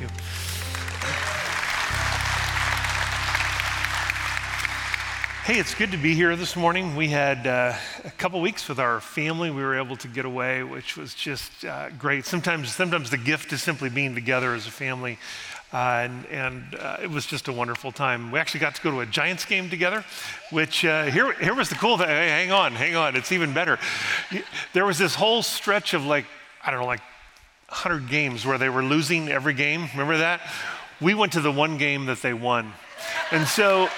You. Hey, it's good to be here this morning. We had uh, a couple weeks with our family. We were able to get away, which was just uh, great. Sometimes, sometimes the gift is simply being together as a family. Uh, and, and uh, it was just a wonderful time. We actually got to go to a Giants game together, which uh, here, here was the cool thing. Hey, hang on, hang on, it's even better. There was this whole stretch of like, I don't know, like 100 games where they were losing every game. Remember that? We went to the one game that they won. And so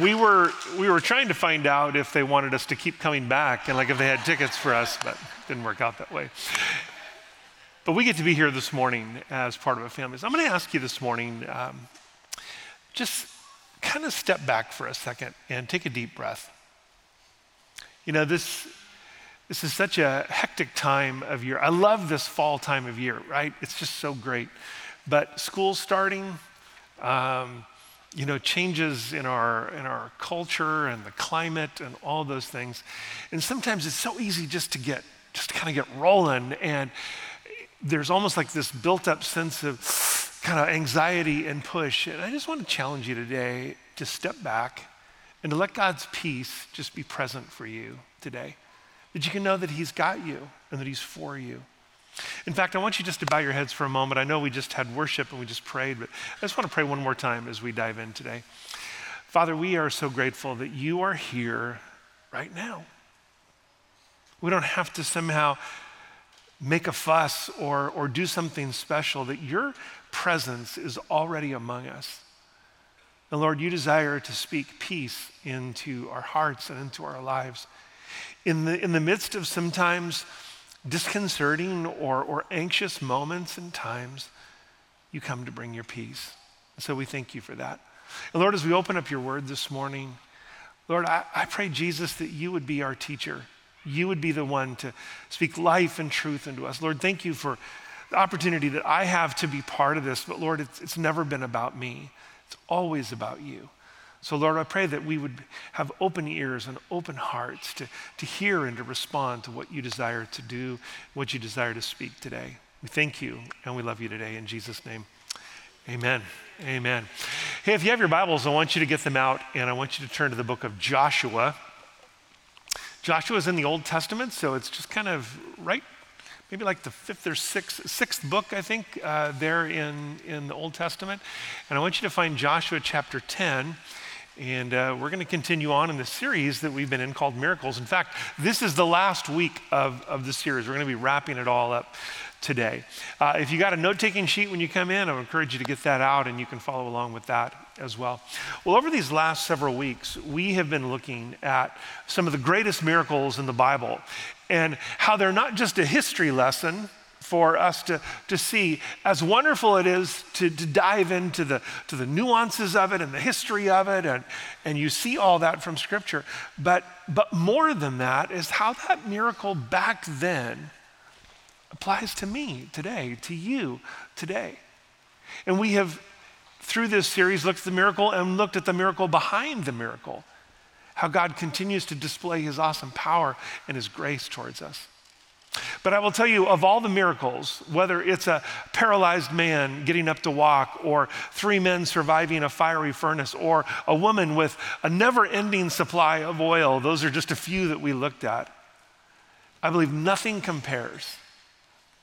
we were we were trying to find out if they wanted us to keep coming back and like if they had tickets for us, but didn't work out that way. But we get to be here this morning as part of a family. So I'm going to ask you this morning, um, just kind of step back for a second and take a deep breath. You know this. This is such a hectic time of year. I love this fall time of year, right? It's just so great. But school's starting. Um, you know, changes in our, in our culture and the climate and all those things. And sometimes it's so easy just to get, just to kind of get rolling. And there's almost like this built up sense of kind of anxiety and push. And I just want to challenge you today to step back and to let God's peace just be present for you today. That you can know that He's got you and that He's for you. In fact, I want you just to bow your heads for a moment. I know we just had worship and we just prayed, but I just want to pray one more time as we dive in today. Father, we are so grateful that you are here right now. We don't have to somehow make a fuss or, or do something special, that your presence is already among us. And Lord, you desire to speak peace into our hearts and into our lives. In the, in the midst of sometimes disconcerting or, or anxious moments and times, you come to bring your peace. So we thank you for that. And Lord, as we open up your word this morning, Lord, I, I pray, Jesus, that you would be our teacher. You would be the one to speak life and truth into us. Lord, thank you for the opportunity that I have to be part of this. But Lord, it's, it's never been about me, it's always about you. So, Lord, I pray that we would have open ears and open hearts to, to hear and to respond to what you desire to do, what you desire to speak today. We thank you and we love you today in Jesus' name. Amen. Amen. Hey, if you have your Bibles, I want you to get them out and I want you to turn to the book of Joshua. Joshua is in the Old Testament, so it's just kind of right, maybe like the fifth or sixth, sixth book, I think, uh, there in, in the Old Testament. And I want you to find Joshua chapter 10. And uh, we're going to continue on in the series that we've been in called Miracles. In fact, this is the last week of, of the series. We're going to be wrapping it all up today. Uh, if you got a note taking sheet when you come in, I would encourage you to get that out and you can follow along with that as well. Well, over these last several weeks, we have been looking at some of the greatest miracles in the Bible and how they're not just a history lesson for us to, to see as wonderful it is to, to dive into the, to the nuances of it and the history of it, and, and you see all that from Scripture. But, but more than that is how that miracle back then applies to me today, to you today. And we have, through this series, looked at the miracle and looked at the miracle behind the miracle. How God continues to display his awesome power and his grace towards us. But I will tell you, of all the miracles, whether it's a paralyzed man getting up to walk, or three men surviving a fiery furnace, or a woman with a never ending supply of oil, those are just a few that we looked at. I believe nothing compares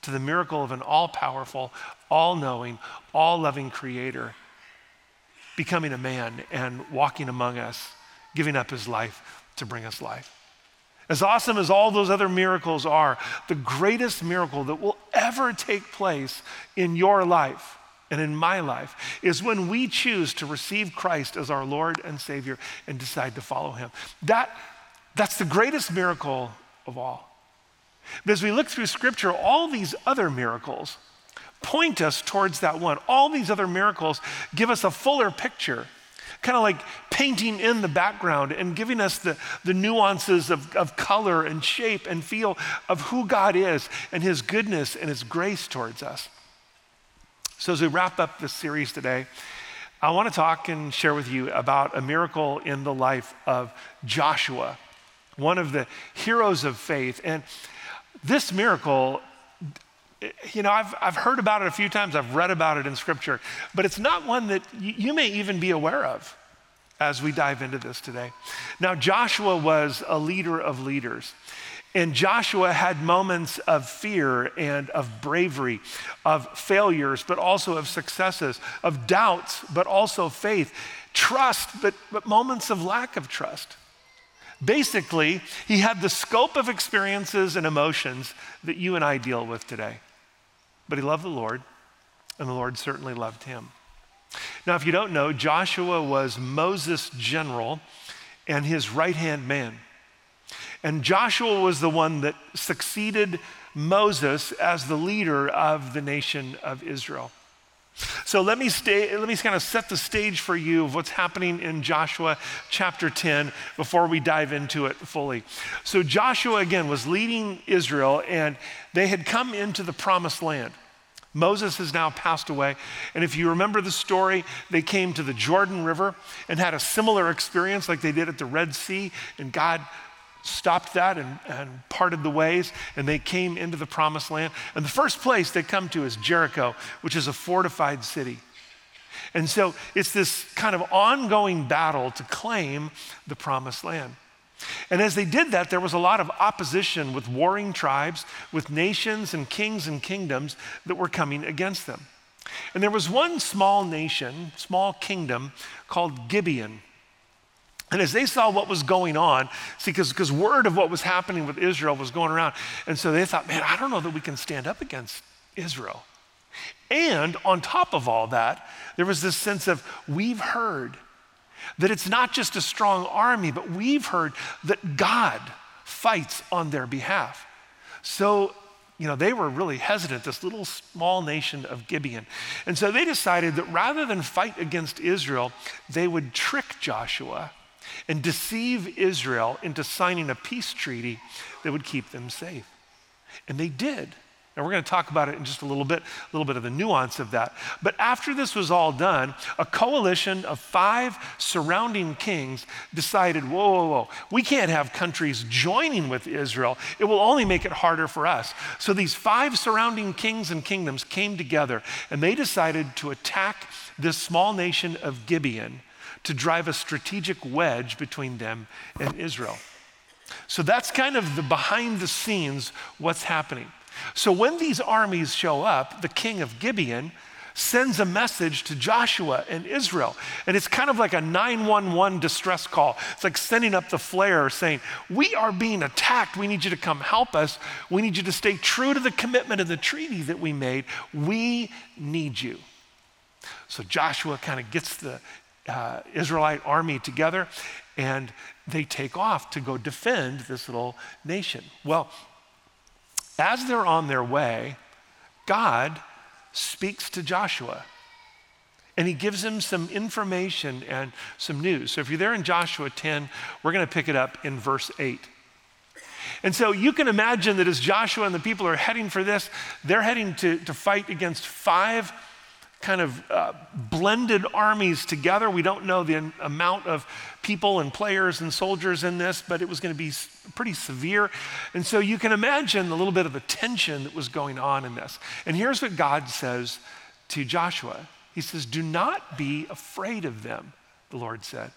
to the miracle of an all powerful, all knowing, all loving creator becoming a man and walking among us, giving up his life to bring us life. As awesome as all those other miracles are, the greatest miracle that will ever take place in your life and in my life is when we choose to receive Christ as our Lord and Savior and decide to follow Him. That, that's the greatest miracle of all. But as we look through Scripture, all these other miracles point us towards that one. All these other miracles give us a fuller picture kind of like painting in the background and giving us the, the nuances of, of color and shape and feel of who God is and his goodness and his grace towards us. So, as we wrap up this series today, I want to talk and share with you about a miracle in the life of Joshua, one of the heroes of faith. And this miracle you know, I've, I've heard about it a few times, I've read about it in Scripture, but it's not one that you may even be aware of as we dive into this today. Now, Joshua was a leader of leaders. And Joshua had moments of fear and of bravery, of failures, but also of successes, of doubts, but also faith, trust, but, but moments of lack of trust. Basically, he had the scope of experiences and emotions that you and I deal with today. But he loved the Lord, and the Lord certainly loved him. Now, if you don't know, Joshua was Moses' general and his right hand man. And Joshua was the one that succeeded Moses as the leader of the nation of Israel. So let me stay, let me kind of set the stage for you of what's happening in Joshua chapter 10 before we dive into it fully. So Joshua again was leading Israel and they had come into the promised land. Moses has now passed away. And if you remember the story, they came to the Jordan River and had a similar experience like they did at the Red Sea, and God stopped that and, and, parted the ways, and they came into the promised land. And the first place they come to is Jericho, which is a fortified city. And so it's this kind of ongoing battle to claim the promised land. And as they did that, there was a lot of opposition with warring tribes, with nations and kings and kingdoms that were coming against them. And there was one small nation, small kingdom called Gibeon. And as they saw what was going on, see, because word of what was happening with Israel was going around. And so they thought, man, I don't know that we can stand up against Israel. And on top of all that, there was this sense of, we've heard that it's not just a strong army, but we've heard that God fights on their behalf. So, you know, they were really hesitant, this little small nation of Gibeon. And so they decided that rather than fight against Israel, they would trick Joshua and deceive Israel into signing a peace treaty that would keep them safe. And they did. And we're going to talk about it in just a little bit, a little bit of the nuance of that. But after this was all done, a coalition of five surrounding kings decided, whoa, whoa, whoa, we can't have countries joining with Israel. It will only make it harder for us. So these five surrounding kings and kingdoms came together and they decided to attack this small nation of Gibeon to drive a strategic wedge between them and Israel. So that's kind of the behind the scenes what's happening. So when these armies show up, the king of Gibeon sends a message to Joshua and Israel. And it's kind of like a 911 distress call. It's like sending up the flare saying, We are being attacked. We need you to come help us. We need you to stay true to the commitment of the treaty that we made. We need you. So Joshua kind of gets the uh, Israelite army together and they take off to go defend this little nation. Well, as they're on their way, God speaks to Joshua and he gives him some information and some news. So if you're there in Joshua 10, we're going to pick it up in verse 8. And so you can imagine that as Joshua and the people are heading for this, they're heading to, to fight against five kind of uh, blended armies together. We don't know the amount of people and players and soldiers in this, but it was going to be pretty severe. And so you can imagine a little bit of the tension that was going on in this. And here's what God says to Joshua He says, Do not be afraid of them, the Lord said.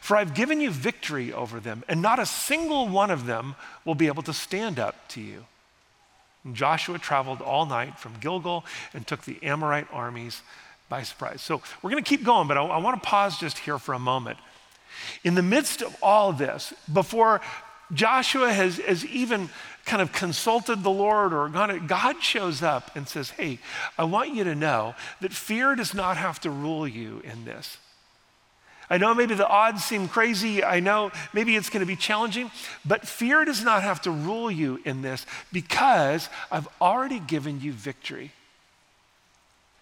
For I've given you victory over them, and not a single one of them will be able to stand up to you. And Joshua traveled all night from Gilgal and took the Amorite armies by surprise. So we're going to keep going, but I, I want to pause just here for a moment. In the midst of all this, before Joshua has, has even kind of consulted the Lord or gone, God shows up and says, Hey, I want you to know that fear does not have to rule you in this. I know maybe the odds seem crazy. I know maybe it's going to be challenging, but fear does not have to rule you in this because I've already given you victory.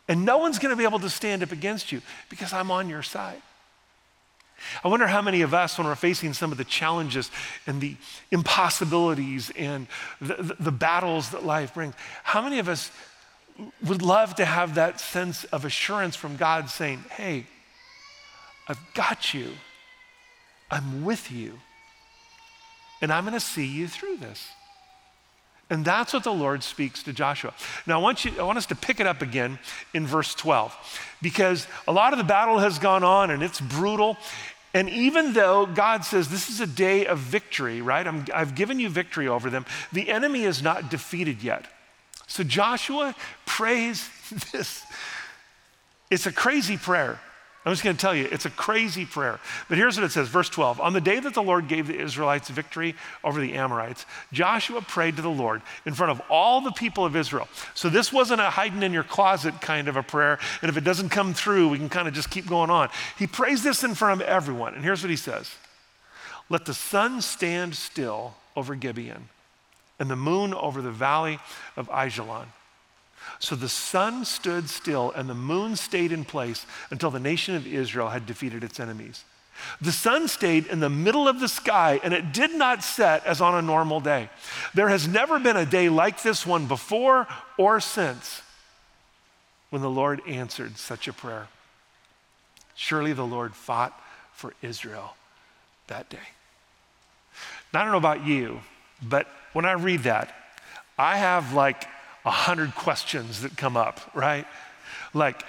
And no one's going to be able to stand up against you because I'm on your side. I wonder how many of us, when we're facing some of the challenges and the impossibilities and the, the, the battles that life brings, how many of us would love to have that sense of assurance from God saying, hey, I've got you. I'm with you. And I'm going to see you through this. And that's what the Lord speaks to Joshua. Now, I want, you, I want us to pick it up again in verse 12 because a lot of the battle has gone on and it's brutal. And even though God says this is a day of victory, right? i have given you victory over them, the enemy is not defeated yet. So Joshua prays this. It's a crazy prayer. I'm just going to tell you, it's a crazy prayer. But here's what it says, verse 12. On the day that the Lord gave the Israelites victory over the Amorites, Joshua prayed to the Lord in front of all the people of Israel. So this wasn't a hiding in your closet kind of a prayer. And if it doesn't come through, we can kind of just keep going on. He prays this in front of everyone. And here's what he says Let the sun stand still over Gibeon and the moon over the valley of Ajalon. So the sun stood still and the moon stayed in place until the nation of Israel had defeated its enemies. The sun stayed in the middle of the sky and it did not set as on a normal day. There has never been a day like this one before or since when the Lord answered such a prayer. Surely the Lord fought for Israel that day. Now, I don't know about you, but when I read that, I have like a hundred questions that come up, right? Like,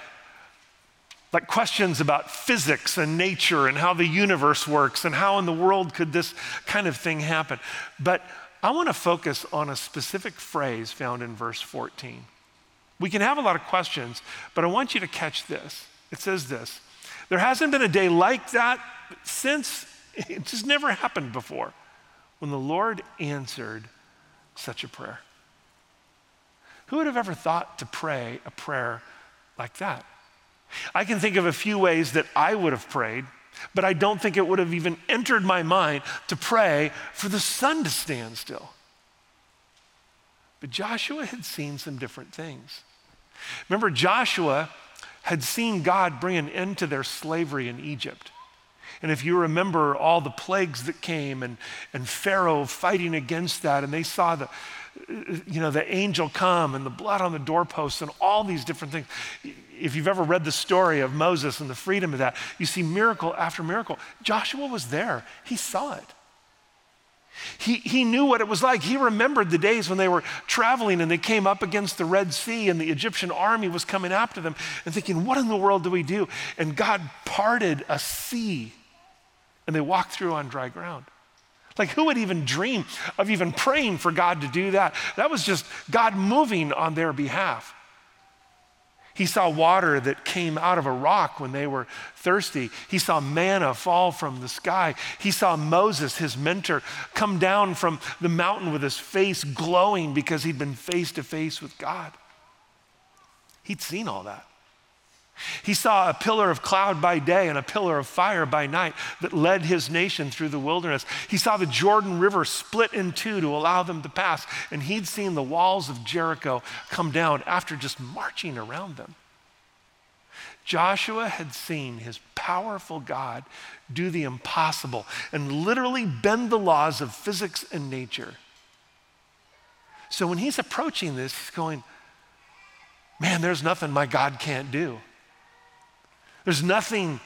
like questions about physics and nature and how the universe works and how in the world could this kind of thing happen. But I want to focus on a specific phrase found in verse 14. We can have a lot of questions, but I want you to catch this. It says this There hasn't been a day like that since, it just never happened before, when the Lord answered such a prayer. Who would have ever thought to pray a prayer like that? I can think of a few ways that I would have prayed, but I don't think it would have even entered my mind to pray for the sun to stand still. But Joshua had seen some different things. Remember, Joshua had seen God bring an end to their slavery in Egypt. And if you remember all the plagues that came and, and Pharaoh fighting against that, and they saw the, you know, the angel come and the blood on the doorposts and all these different things. If you've ever read the story of Moses and the freedom of that, you see miracle after miracle. Joshua was there, he saw it. He, he knew what it was like. He remembered the days when they were traveling and they came up against the Red Sea and the Egyptian army was coming after them and thinking, What in the world do we do? And God parted a sea and they walked through on dry ground. Like, who would even dream of even praying for God to do that? That was just God moving on their behalf. He saw water that came out of a rock when they were thirsty. He saw manna fall from the sky. He saw Moses, his mentor, come down from the mountain with his face glowing because he'd been face to face with God. He'd seen all that. He saw a pillar of cloud by day and a pillar of fire by night that led his nation through the wilderness. He saw the Jordan River split in two to allow them to pass, and he'd seen the walls of Jericho come down after just marching around them. Joshua had seen his powerful God do the impossible and literally bend the laws of physics and nature. So when he's approaching this, he's going, Man, there's nothing my God can't do. There's nothing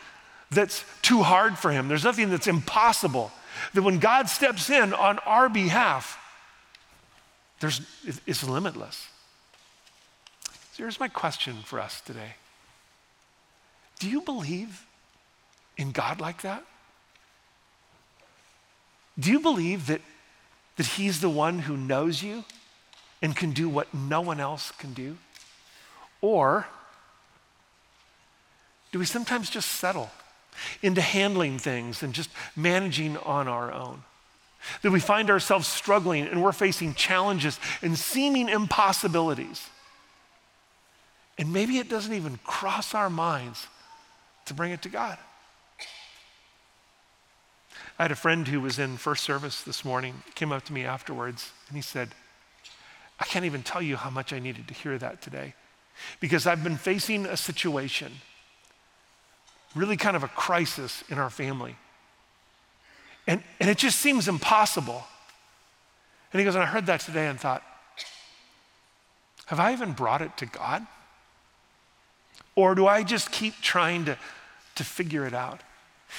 that's too hard for him, there's nothing that's impossible. That when God steps in on our behalf, there's, it's limitless. So here's my question for us today Do you believe in God like that? Do you believe that, that He's the one who knows you and can do what no one else can do? Or do we sometimes just settle into handling things and just managing on our own? That we find ourselves struggling and we're facing challenges and seeming impossibilities. And maybe it doesn't even cross our minds to bring it to God. I had a friend who was in first service this morning, came up to me afterwards, and he said, I can't even tell you how much I needed to hear that today because I've been facing a situation really kind of a crisis in our family. And, and it just seems impossible. And he goes, and I heard that today and thought, have I even brought it to God? Or do I just keep trying to, to figure it out?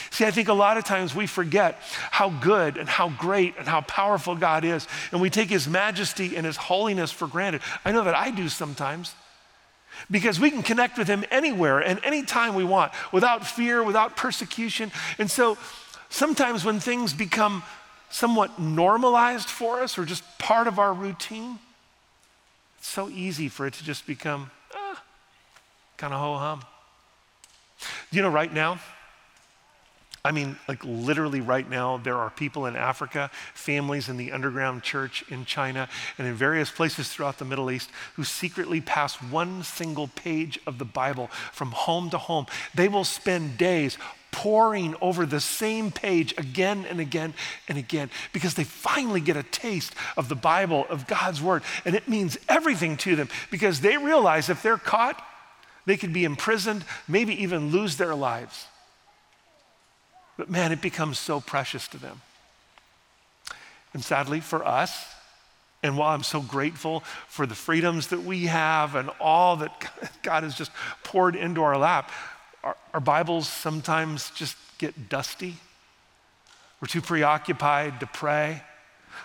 See, I think a lot of times we forget how good and how great and how powerful God is, and we take His majesty and His holiness for granted. I know that I do sometimes because we can connect with Him anywhere and anytime we want without fear, without persecution. And so sometimes when things become somewhat normalized for us or just part of our routine, it's so easy for it to just become ah, kind of ho hum. You know, right now, I mean, like literally right now, there are people in Africa, families in the underground church in China, and in various places throughout the Middle East who secretly pass one single page of the Bible from home to home. They will spend days poring over the same page again and again and again because they finally get a taste of the Bible, of God's Word. And it means everything to them because they realize if they're caught, they could be imprisoned, maybe even lose their lives. But man, it becomes so precious to them. And sadly for us, and while I'm so grateful for the freedoms that we have and all that God has just poured into our lap, our, our Bibles sometimes just get dusty. We're too preoccupied to pray.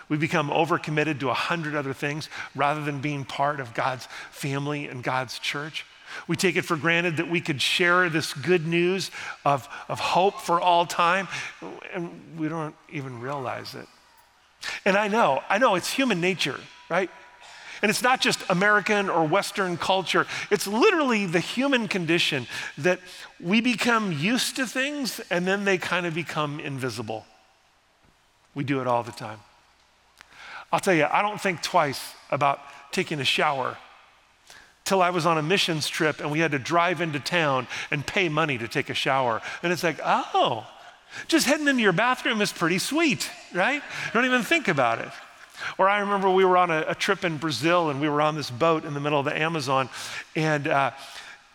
We become overcommitted to a hundred other things rather than being part of God's family and God's church. We take it for granted that we could share this good news of, of hope for all time, and we don't even realize it. And I know, I know it's human nature, right? And it's not just American or Western culture, it's literally the human condition that we become used to things and then they kind of become invisible. We do it all the time. I'll tell you, I don't think twice about taking a shower till I was on a missions trip and we had to drive into town and pay money to take a shower. And it's like, oh, just heading into your bathroom is pretty sweet, right? Don't even think about it. Or I remember we were on a, a trip in Brazil and we were on this boat in the middle of the Amazon and uh,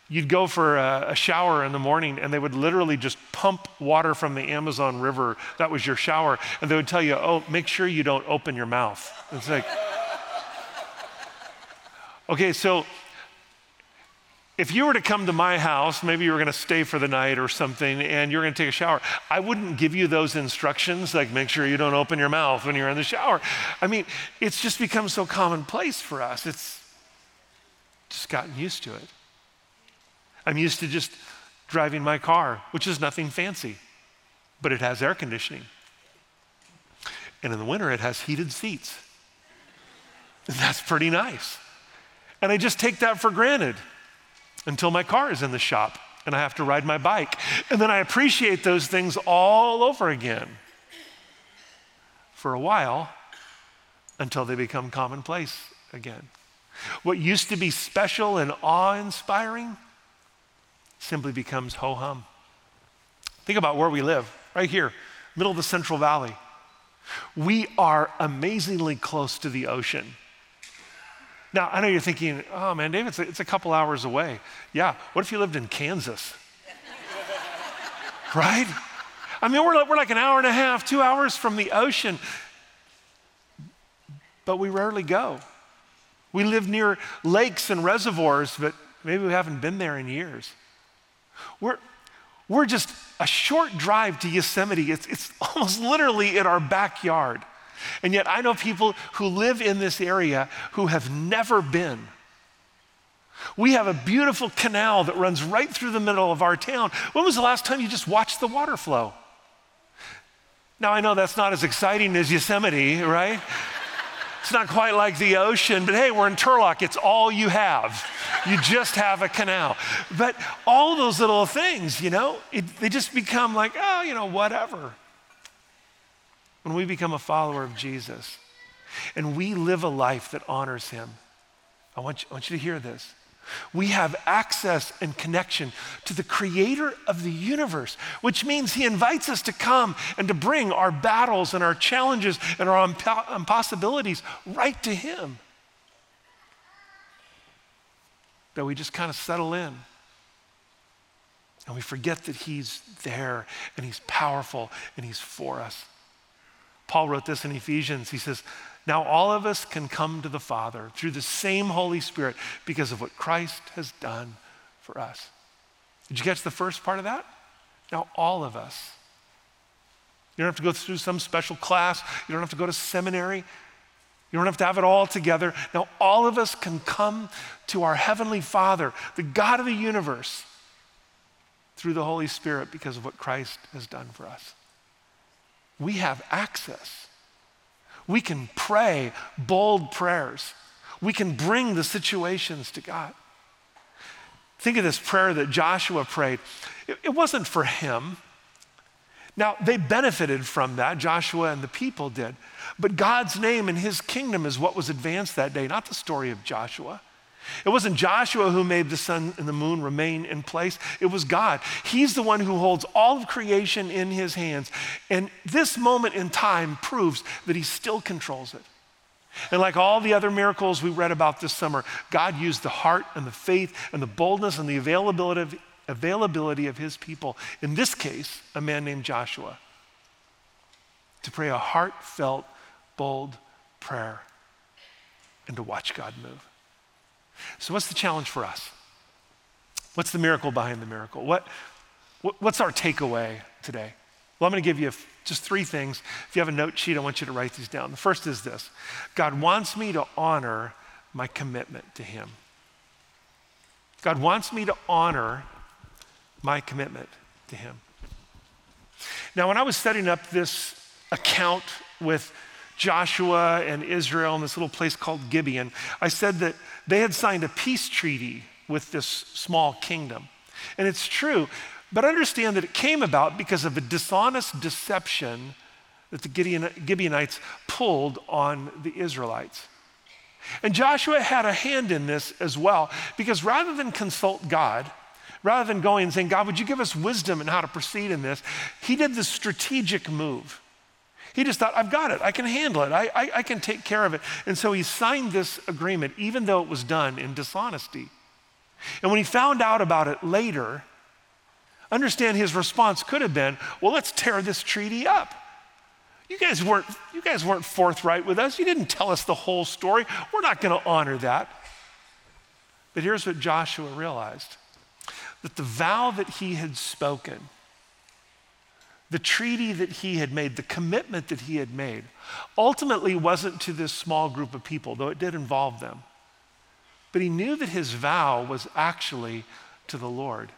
you'd go for a, a, shower in the morning and they would literally just pump water from the Amazon River. That was your shower. And they would tell you, oh, make sure you don't open your mouth. It's like, okay, so if you were to come to my house, maybe you were going to stay for the night or something, and you're going to take a shower, I wouldn't give you those instructions, like make sure you don't open your mouth when you're in the shower. I mean, it's just become so commonplace for us. It's just gotten used to it. I'm used to just driving my car, which is nothing fancy, but it has air conditioning. And in the winter, it has heated seats. And that's pretty nice. And I just take that for granted until my car is in the shop and I have to ride my bike. And then I appreciate those things all over again for a while until they become commonplace again. What used to be special and awe inspiring simply becomes ho hum. Think about where we live, right here, middle of the Central Valley. We are amazingly close to the ocean. Now, I know you're thinking, oh man, David, it's a, it's a couple hours away. Yeah, what if you lived in Kansas? right? I mean, we're like, we're like an hour and a half, two hours from the ocean, but we rarely go. We live near lakes and reservoirs, but maybe we haven't been there in years. We're, we're just a short drive to Yosemite. It's, it's almost literally in our backyard. And yet, I know people who live in this area who have never been. We have a beautiful canal that runs right through the middle of our town. When was the last time you just watched the water flow? Now, I know that's not as exciting as Yosemite, right? It's not quite like the ocean, but hey, we're in Turlock. It's all you have. You just have a canal. But all those little things, you know, it, they just become like, oh, you know, whatever when we become a follower of Jesus and we live a life that honors him, I want you, I want you to hear this. We have access and connection to the creator of the universe, which means he invites us to come and to bring our battles and our challenges and our impossibilities right to him. That we just kind of settle in. And we forget that he's there and he's powerful and he's for us. Paul wrote this in Ephesians. He says, Now all of us can come to the Father through the same Holy Spirit because of what Christ has done for us. Did you catch the first part of that? Now all of us You don't have to go through some special class. You don't have to go to seminary. You don't have to have it all together. Now, all of us can come to our Heavenly Father, the God of the universe, through the Holy Spirit because of what Christ has done for us. We have access. We can pray bold prayers. We can bring the situations to God. Think of this prayer that Joshua prayed. It, it wasn't for him. Now, they benefited from that, Joshua and the people did. But God's name and his kingdom is what was advanced that day, not the story of Joshua. It wasn't Joshua who made the sun and the moon remain in place. It was God. He's the one who holds all of creation in his hands. And this moment in time proves that he still controls it. And like all the other miracles we read about this summer, God used the heart and the faith and the boldness and the availability of, availability of his people, in this case, a man named Joshua, to pray a heartfelt, bold prayer and to watch God move. So, what's the challenge for us? What's the miracle behind the miracle? What, what what's our takeaway today? Well, I'm going to give you just three things. If you have a note sheet, I want you to write these down. The first is this God wants me to honor my commitment to Him. God wants me to honor my commitment to Him. Now, when I was setting up this account with Joshua and Israel in this little place called Gibeon, I said that they had signed a peace treaty with this small kingdom. And it's true, but understand that it came about because of a dishonest deception that the Gideon, Gibeonites pulled on the Israelites. And Joshua had a hand in this as well, because rather than consult God, rather than going and saying, God, would you give us wisdom in how to proceed in this, he did the strategic move. He just thought, I've got it. I can handle it. I, I, I, can take care of it. And so he signed this agreement, even though it was done in dishonesty. And when he found out about it later, understand his response could have been, well, let's tear this treaty up. You guys weren't, you guys weren't forthright with us. You didn't tell us the whole story. We're not going to honor that. But here's what Joshua realized that the vow that he had spoken the treaty that he had made, the commitment that he had made, ultimately wasn't to this small group of people, though it did involve them. But he knew that his vow was actually to the Lord.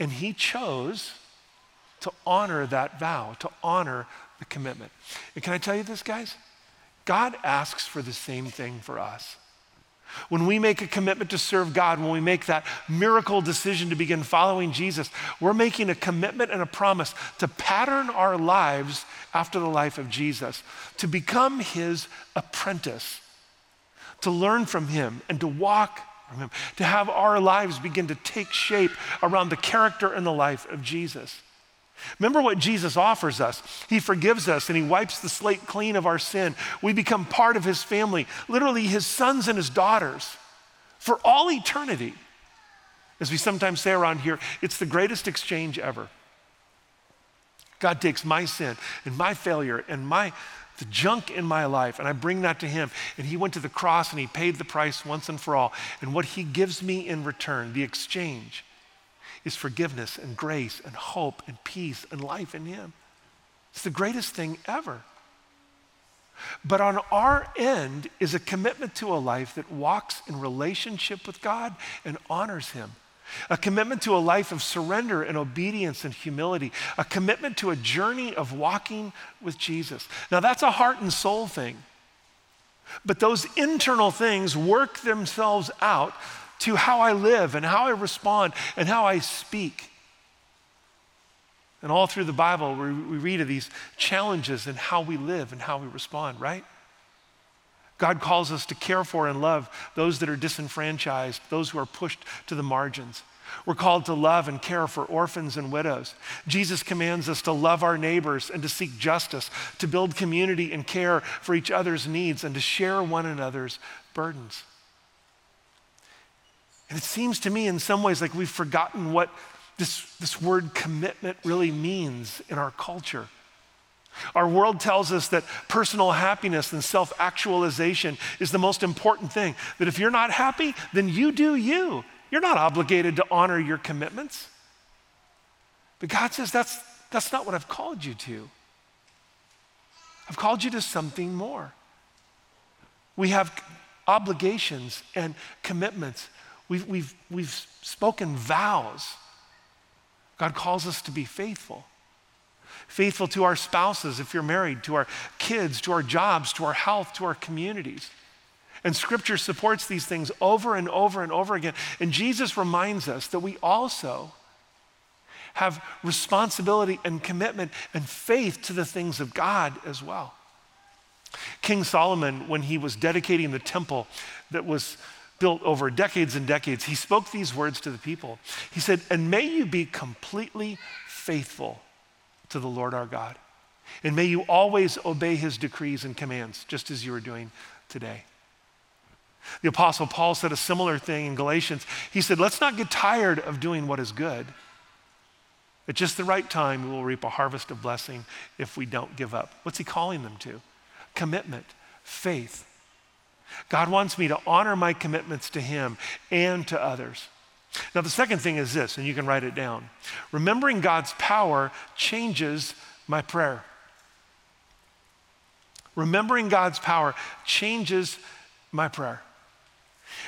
And he chose to honor that vow, to honor the commitment. And can I tell you this, guys? God asks for the same thing for us. When we make a commitment to serve God, when we make that miracle decision to begin following Jesus, we're making a commitment and a promise to pattern our lives after the life of Jesus, to become his apprentice, to learn from him and to walk from him, to have our lives begin to take shape around the character and the life of Jesus. Remember what Jesus offers us. He forgives us and He wipes the slate clean of our sin. We become part of His family, literally His sons and His daughters for all eternity. As we sometimes say around here, it's the greatest exchange ever. God takes my sin and my failure and my the junk in my life and I bring that to him and he went to the cross and he paid the price once and for all and what he gives me in return the exchange is forgiveness and grace and hope and peace and life in Him. It's the greatest thing ever. But on our end is a commitment to a life that walks in relationship with God and honors Him. A commitment to a life of surrender and obedience and humility. A commitment to a journey of walking with Jesus. Now, that's a heart and soul thing. But those internal things work themselves out to how I live and how I respond and how I speak. And all through the Bible, we, we read of these challenges and how we live and how we respond, right? God calls us to care for and love those that are disenfranchised, those who are pushed to the margins. We're called to love and care for orphans and widows. Jesus commands us to love our neighbors and to seek justice, to build community and care for each other's needs, and to share one another's burdens. And it seems to me in some ways like we've forgotten what this, this word commitment really means in our culture. Our world tells us that personal happiness and self actualization is the most important thing. That if you're not happy, then you do you. You're not obligated to honor your commitments. But God says that's, That's not what I've called you to. I've called you to something more. We have obligations and commitments. We've, we've, we've spoken vows. God calls us to be faithful. Faithful to our spouses, if you're married, to our kids, to our jobs, to our health, to our communities. And scripture supports these things over and over and over again. And Jesus reminds us that we also have responsibility and commitment and faith to the things of God as well. King Solomon, when he was dedicating the temple that was built over decades and decades, he spoke these words to the people. He said, And may you be completely faithful to the Lord our God. And may you always obey his decrees and commands, just as you are doing today. The Apostle Paul said a similar thing in Galatians. He said, Let's not get tired of doing what is good. At just the right time, we will reap a harvest of blessing if we don't give up. What's he calling them to? Commitment, faith. God wants me to honor my commitments to him and to others. Now, the second thing is this, and you can write it down. Remembering God's power changes my prayer. Remembering God's power changes my prayer.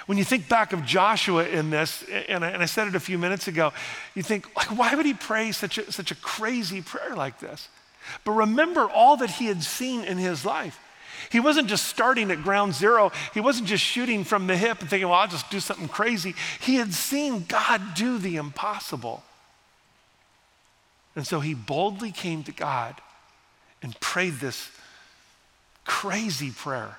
When you think back of Joshua in this, and I, and I, said it a few minutes ago, you think, like, why would he pray such a, such a crazy prayer like this? But remember all that he had seen in his life. He wasn't just starting at ground zero. He wasn't just shooting from the hip and thinking, well, I'll just do something crazy. He had seen God do the impossible. And so he boldly came to God and prayed this crazy prayer.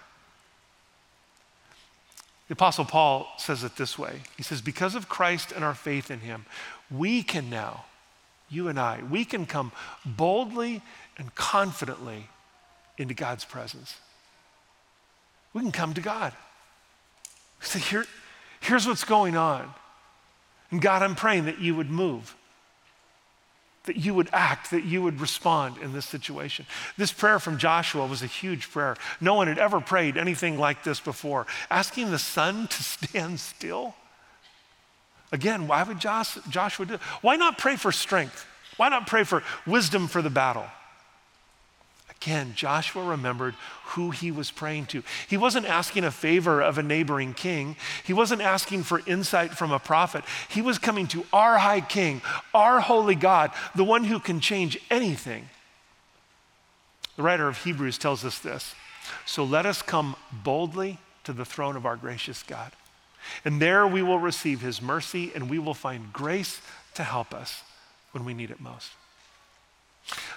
The Apostle Paul says it this way He says, Because of Christ and our faith in him, we can now, you and I, we can come boldly and confidently into God's presence. We can come to God. Say, Here, here's what's going on. And God, I'm praying that you would move that you would act, that you would respond in this situation. This prayer from Joshua was a huge prayer. No one had ever prayed anything like this before. Asking the sun to stand still. Again, why would Joshua do it? Why not pray for strength? Why not pray for wisdom for the battle? Again, Joshua remembered who he was praying to. He wasn't asking a favor of a neighboring king, he wasn't asking for insight from a prophet. He was coming to our high king, our holy God, the one who can change anything. The writer of Hebrews tells us this So let us come boldly to the throne of our gracious God. And there we will receive his mercy and we will find grace to help us when we need it most.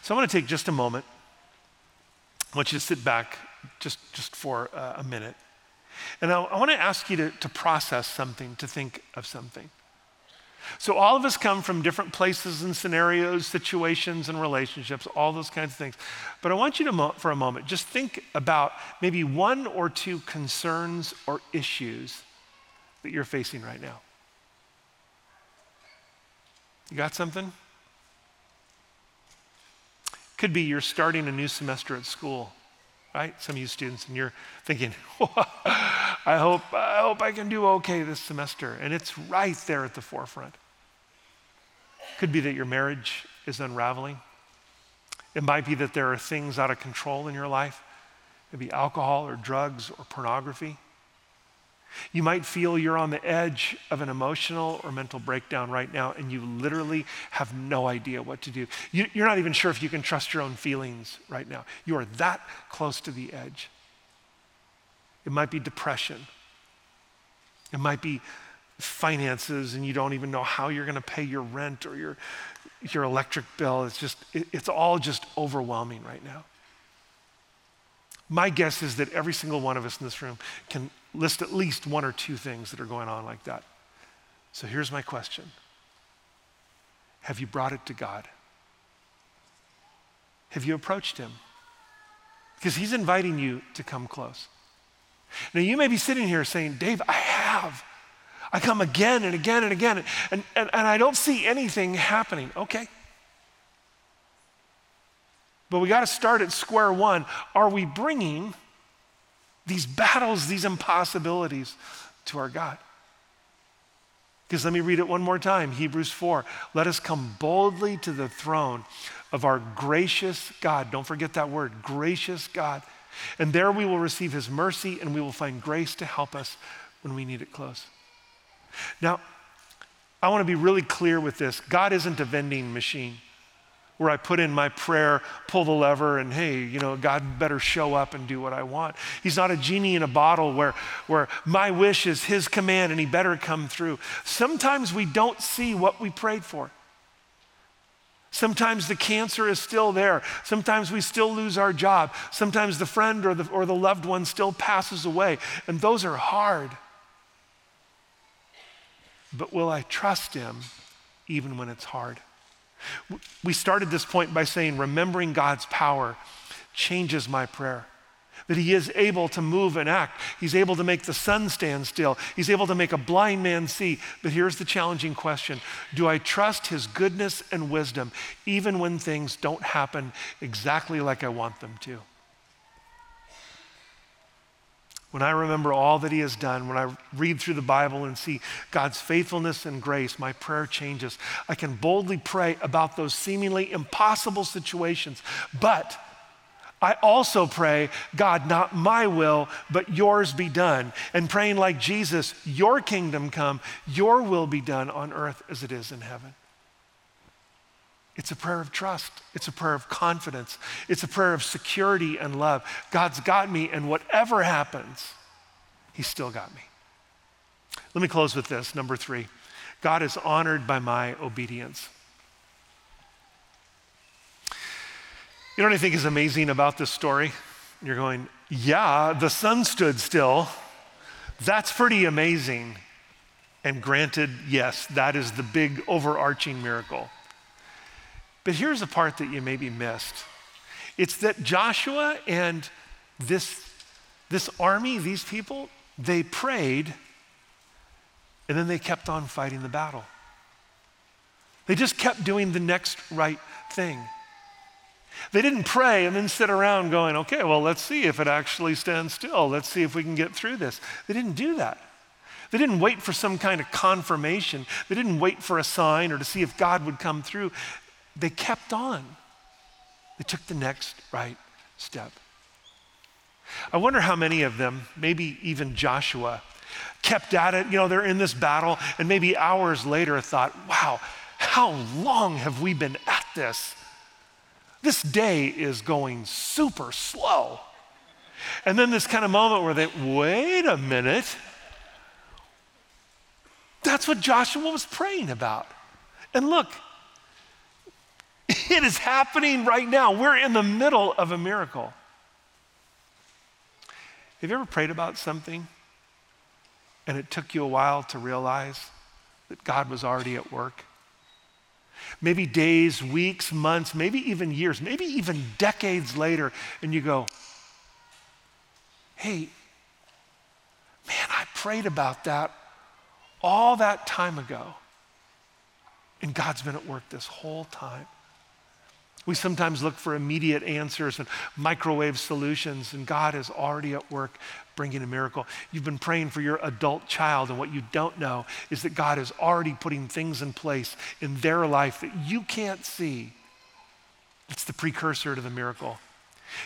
So I want to take just a moment I want you to sit back just, just for uh, a minute. And I, I want to ask you to, to process something, to think of something. So, all of us come from different places and scenarios, situations, and relationships, all those kinds of things. But I want you to, mo- for a moment, just think about maybe one or two concerns or issues that you're facing right now. You got something? Could be you're starting a new semester at school, right? Some of you students, and you're thinking, I hope, I hope I can do okay this semester. And it's right there at the forefront. Could be that your marriage is unraveling. It might be that there are things out of control in your life, maybe alcohol or drugs or pornography. You might feel you're on the edge of an emotional or mental breakdown right now, and you literally have no idea what to do. You, are not even sure if you can trust your own feelings right now. You are that close to the edge. It might be depression, it might be finances, and you don't even know how you're going to pay your rent or your, your electric bill. It's just, it, it's all just overwhelming right now. My guess is that every single one of us in this room can list at least one or two things that are going on like that. So here's my question Have you brought it to God? Have you approached Him? Because He's inviting you to come close. Now, you may be sitting here saying, Dave, I have. I come again and again and again, and, and, and I don't see anything happening. Okay. But we got to start at square one. Are we bringing these battles, these impossibilities to our God? Because let me read it one more time Hebrews 4. Let us come boldly to the throne of our gracious God. Don't forget that word, gracious God. And there we will receive his mercy and we will find grace to help us when we need it close. Now, I want to be really clear with this God isn't a vending machine where I put in my prayer, pull the lever, and hey, you know, God better show up and do what I want. He's not a genie in a bottle where, where my wish is his command and he better come through. Sometimes we don't see what we prayed for. Sometimes the cancer is still there. Sometimes we still lose our job. Sometimes the friend or the, or the loved one still passes away. And those are hard. But will I trust him even when it's hard? We started this point by saying, remembering God's power changes my prayer. That he is able to move and act. He's able to make the sun stand still. He's able to make a blind man see. But here's the challenging question Do I trust his goodness and wisdom even when things don't happen exactly like I want them to? When I remember all that He has done, when I read through the Bible and see God's faithfulness and grace, my prayer changes. I can boldly pray about those seemingly impossible situations. But I also pray, God, not my will, but yours be done. And praying like Jesus, your kingdom come, your will be done on earth as it is in heaven. It's a prayer of trust. It's a prayer of confidence. It's a prayer of security and love. God's got me, and whatever happens, He's still got me. Let me close with this. Number three God is honored by my obedience. You know what I think is amazing about this story? You're going, yeah, the sun stood still. That's pretty amazing. And granted, yes, that is the big overarching miracle. But here's the part that you maybe missed it's that Joshua and this, this army, these people, they prayed and then they kept on fighting the battle. They just kept doing the next right thing. They didn't pray and then sit around going, okay, well, let's see if it actually stands still. Let's see if we can get through this. They didn't do that. They didn't wait for some kind of confirmation. They didn't wait for a sign or to see if God would come through they kept on. They took the next right step. I wonder how many of them, maybe even Joshua, kept at it. You know, they're in this battle, and maybe hours later thought, wow, how long have we been at this? This day is going super slow. And then this kind of moment where they, wait a minute. That's what Joshua was praying about. And look, It is happening right now. We're in the middle of a miracle. Have you ever prayed about something and it took you a while to realize that God was already at work? Maybe days, weeks, months, maybe even years, maybe even decades later, and you go, hey, man, I prayed about that all that time ago. And God's been at work this whole time. We sometimes look for immediate answers and microwave solutions, and God is already at work bringing a miracle. You've been praying for your adult child, and what you don't know is that God is already putting things in place in their life that you can't see. It's the precursor to the miracle.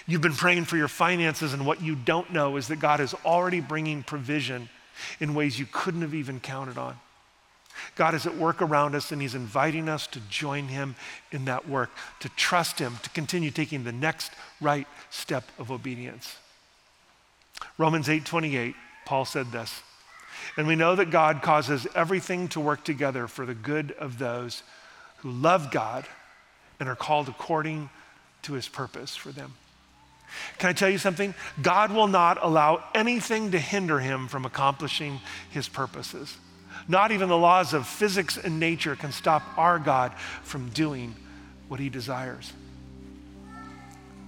You've been praying for your finances, and what you don't know is that God is already bringing provision in ways you couldn't have even counted on. God is at work around us and He's inviting us to join Him in that work, to trust Him, to continue taking the next right step of obedience. Romans 8 28, Paul said this. And we know that God causes everything to work together for the good of those who love God and are called according to his purpose for them. Can I tell you something? God will not allow anything to hinder him from accomplishing his purposes. Not even the laws of physics and nature can stop our God from doing what he desires.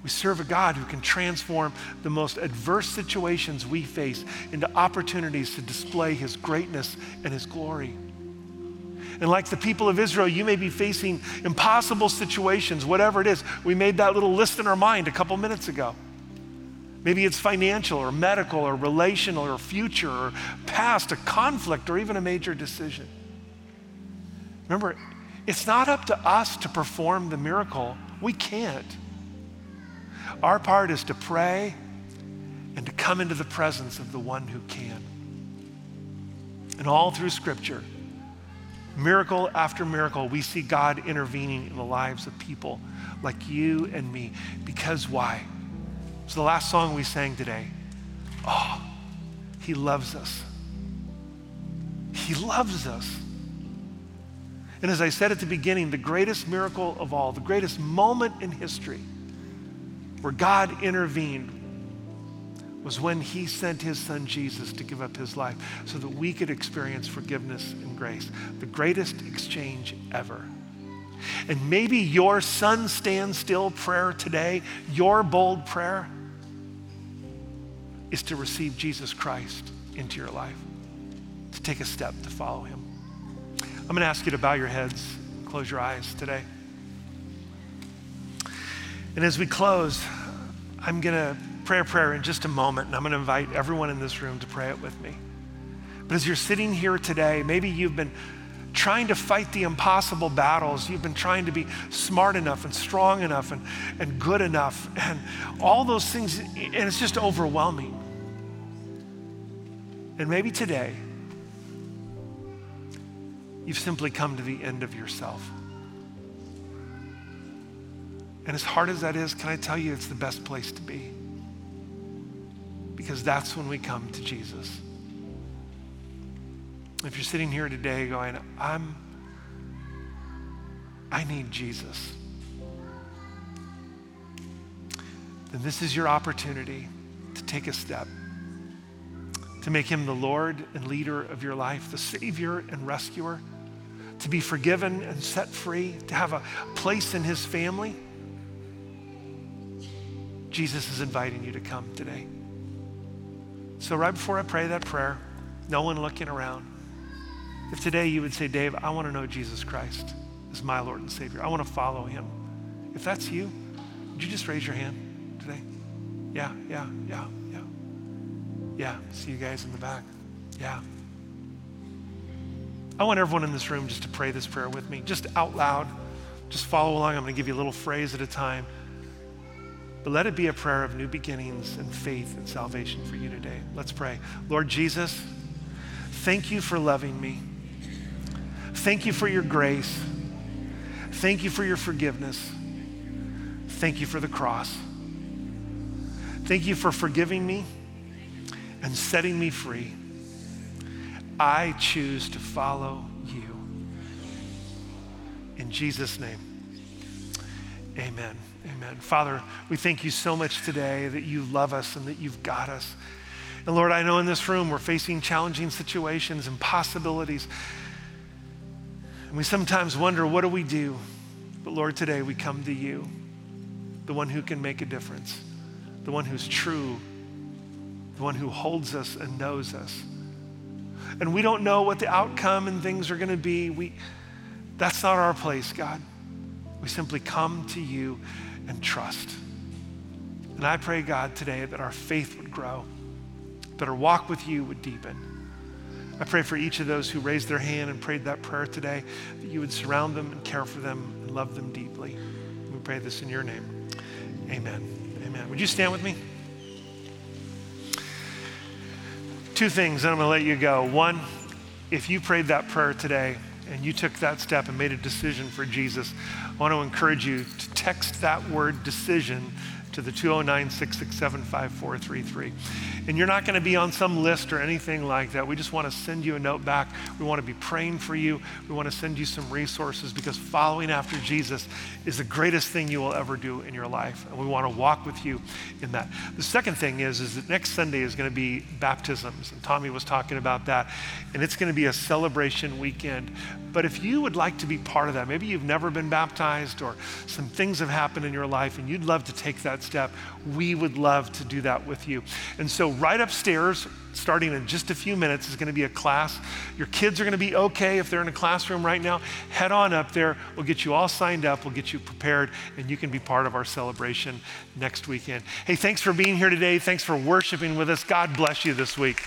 We serve a God who can transform the most adverse situations we face into opportunities to display his greatness and his glory. And like the people of Israel, you may be facing impossible situations, whatever it is. We made that little list in our mind a couple minutes ago. Maybe it's financial or medical or relational or future or past, a conflict or even a major decision. Remember, it's not up to us to perform the miracle. We can't. Our part is to pray and to come into the presence of the one who can. And all through Scripture, miracle after miracle, we see God intervening in the lives of people like you and me. Because why? It's the last song we sang today. Oh, He loves us. He loves us. And as I said at the beginning, the greatest miracle of all, the greatest moment in history where God intervened was when he sent his son Jesus to give up his life so that we could experience forgiveness and grace. The greatest exchange ever. And maybe your sun stand still prayer today, your bold prayer, is to receive Jesus Christ into your life, to take a step to follow him. I'm going to ask you to bow your heads, close your eyes today. And as we close, I'm going to pray a prayer in just a moment, and I'm going to invite everyone in this room to pray it with me. But as you're sitting here today, maybe you've been trying to fight the impossible battles. You've been trying to be smart enough and strong enough and, and good enough and all those things, and it's just overwhelming. And maybe today, you've simply come to the end of yourself. And as hard as that is, can I tell you it's the best place to be? because that's when we come to Jesus. If you're sitting here today going, I'm, I need Jesus, then this is your opportunity to take a step, to make him the Lord and leader of your life, the Savior and rescuer, to be forgiven and set free, to have a place in his family. Jesus is inviting you to come today. So, right before I pray that prayer, no one looking around, if today you would say, Dave, I want to know Jesus Christ as my Lord and Savior, I want to follow him. If that's you, would you just raise your hand today? Yeah, yeah, yeah, yeah. Yeah, see you guys in the back. Yeah. I want everyone in this room just to pray this prayer with me, just out loud. Just follow along. I'm going to give you a little phrase at a time. But let it be a prayer of new beginnings and faith and salvation for you today. Let's pray. Lord Jesus, thank you for loving me. Thank you for your grace. Thank you for your forgiveness. Thank you for the cross. Thank you for forgiving me and setting me free. I choose to follow you. In Jesus' name, amen. Amen. Father, we thank you so much today that you love us and that you've got us. And Lord, I know in this room we're facing challenging situations and possibilities. And we sometimes wonder, what do we do? But Lord, today we come to you, the one who can make a difference, the one who's true, the one who holds us and knows us. And we don't know what the outcome and things are going to be. We, that's not our place, God. We simply come to you and trust. And I pray, God, today that our faith would grow, that our walk with you would deepen. I pray for each of those who raised their hand and prayed that prayer today, that you would surround them and care for them and love them deeply. We pray this in your name. Amen. Amen. Would you stand with me? Two things, and I'm going to let you go. One, if you prayed that prayer today, and you took that step and made a decision for Jesus, I want to encourage you to text that word decision to the 209 667 5433. And you're not going to be on some list or anything like that. We just want to send you a note back. We want to be praying for you. We want to send you some resources because following after Jesus is the greatest thing you will ever do in your life. And we want to walk with you in that. The second thing is, is that next Sunday is going to be baptisms. And Tommy was talking about that. And it's going to be a celebration weekend. But if you would like to be part of that, maybe you've never been baptized or some things have happened in your life and you'd love to take that step, we would love to do that with you. And so, right upstairs, starting in just a few minutes, is going to be a class. Your kids are going to be okay if they're in a classroom right now. Head on up there. We'll get you all signed up, we'll get you prepared, and you can be part of our celebration next weekend. Hey, thanks for being here today. Thanks for worshiping with us. God bless you this week.